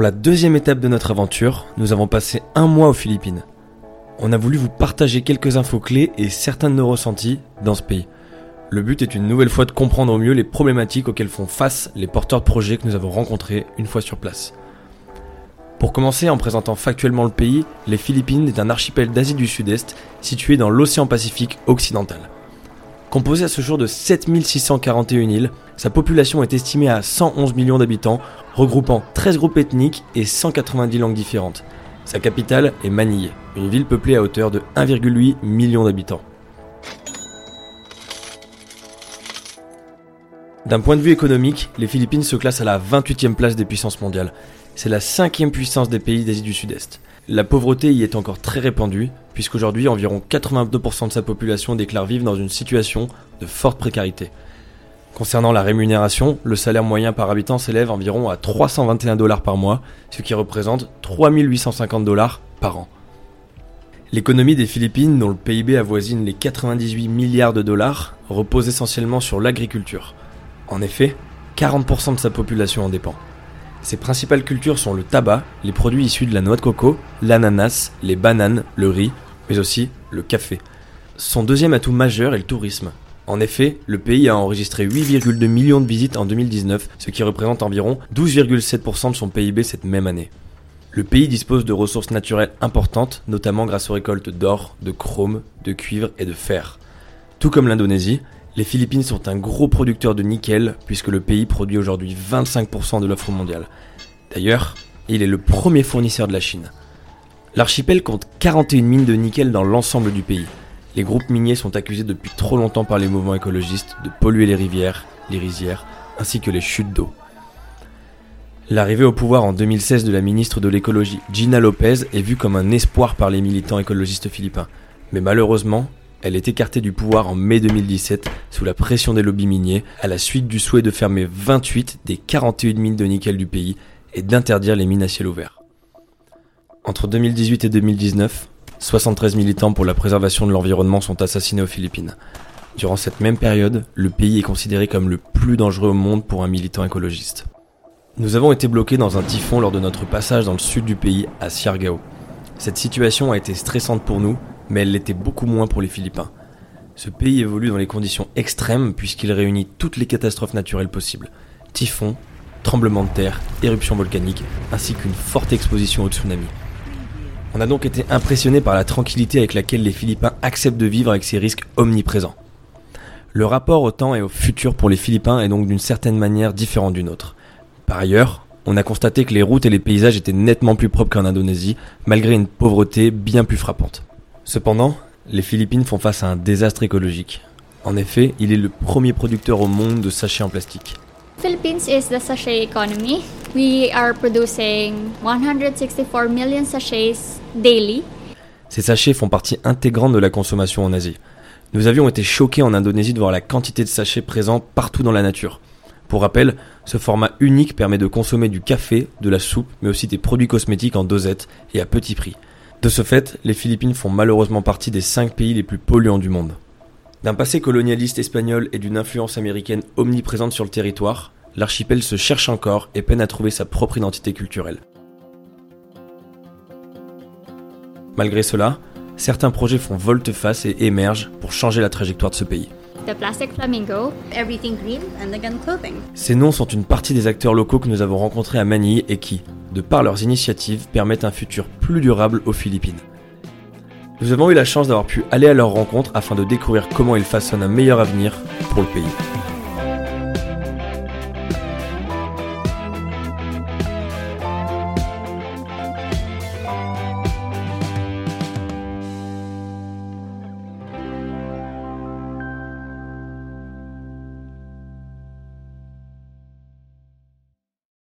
Pour la deuxième étape de notre aventure, nous avons passé un mois aux Philippines. On a voulu vous partager quelques infos clés et certains de nos ressentis dans ce pays. Le but est une nouvelle fois de comprendre au mieux les problématiques auxquelles font face les porteurs de projets que nous avons rencontrés une fois sur place. Pour commencer, en présentant factuellement le pays, les Philippines est un archipel d'Asie du Sud-Est situé dans l'océan Pacifique occidental. Composé à ce jour de 7641 îles, sa population est estimée à 111 millions d'habitants, regroupant 13 groupes ethniques et 190 langues différentes. Sa capitale est Manille, une ville peuplée à hauteur de 1,8 million d'habitants. D'un point de vue économique, les Philippines se classent à la 28e place des puissances mondiales. C'est la cinquième puissance des pays d'Asie du Sud-Est. La pauvreté y est encore très répandue, puisqu'aujourd'hui environ 82% de sa population déclare vivre dans une situation de forte précarité. Concernant la rémunération, le salaire moyen par habitant s'élève environ à 321 dollars par mois, ce qui représente 3850 dollars par an. L'économie des Philippines, dont le PIB avoisine les 98 milliards de dollars, repose essentiellement sur l'agriculture. En effet, 40% de sa population en dépend. Ses principales cultures sont le tabac, les produits issus de la noix de coco, l'ananas, les bananes, le riz, mais aussi le café. Son deuxième atout majeur est le tourisme. En effet, le pays a enregistré 8,2 millions de visites en 2019, ce qui représente environ 12,7% de son PIB cette même année. Le pays dispose de ressources naturelles importantes, notamment grâce aux récoltes d'or, de chrome, de cuivre et de fer. Tout comme l'Indonésie, les Philippines sont un gros producteur de nickel puisque le pays produit aujourd'hui 25% de l'offre mondiale. D'ailleurs, il est le premier fournisseur de la Chine. L'archipel compte 41 mines de nickel dans l'ensemble du pays. Les groupes miniers sont accusés depuis trop longtemps par les mouvements écologistes de polluer les rivières, les rizières, ainsi que les chutes d'eau. L'arrivée au pouvoir en 2016 de la ministre de l'écologie Gina Lopez est vue comme un espoir par les militants écologistes philippins. Mais malheureusement, elle est écartée du pouvoir en mai 2017 sous la pression des lobbies miniers à la suite du souhait de fermer 28 des 41 mines de nickel du pays et d'interdire les mines à ciel ouvert. Entre 2018 et 2019, 73 militants pour la préservation de l'environnement sont assassinés aux Philippines. Durant cette même période, le pays est considéré comme le plus dangereux au monde pour un militant écologiste. Nous avons été bloqués dans un typhon lors de notre passage dans le sud du pays, à Siargao. Cette situation a été stressante pour nous mais elle l'était beaucoup moins pour les Philippins. Ce pays évolue dans les conditions extrêmes puisqu'il réunit toutes les catastrophes naturelles possibles. Typhons, tremblements de terre, éruptions volcaniques, ainsi qu'une forte exposition au tsunami. On a donc été impressionné par la tranquillité avec laquelle les Philippins acceptent de vivre avec ces risques omniprésents. Le rapport au temps et au futur pour les Philippins est donc d'une certaine manière différent du nôtre. Par ailleurs, on a constaté que les routes et les paysages étaient nettement plus propres qu'en Indonésie, malgré une pauvreté bien plus frappante. Cependant, les Philippines font face à un désastre écologique. En effet, il est le premier producteur au monde de sachets en plastique. Philippines is the sachet economy. We are producing 164 million sachets daily. Ces sachets font partie intégrante de la consommation en Asie. Nous avions été choqués en Indonésie de voir la quantité de sachets présents partout dans la nature. Pour rappel, ce format unique permet de consommer du café, de la soupe, mais aussi des produits cosmétiques en dosette et à petit prix. De ce fait, les Philippines font malheureusement partie des 5 pays les plus polluants du monde. D'un passé colonialiste espagnol et d'une influence américaine omniprésente sur le territoire, l'archipel se cherche encore et peine à trouver sa propre identité culturelle. Malgré cela, certains projets font volte-face et émergent pour changer la trajectoire de ce pays. The plastic flamingo, everything green, and again clothing. Ces noms sont une partie des acteurs locaux que nous avons rencontrés à Manille et qui, de par leurs initiatives, permettent un futur plus durable aux Philippines. Nous avons eu la chance d'avoir pu aller à leur rencontre afin de découvrir comment ils façonnent un meilleur avenir pour le pays.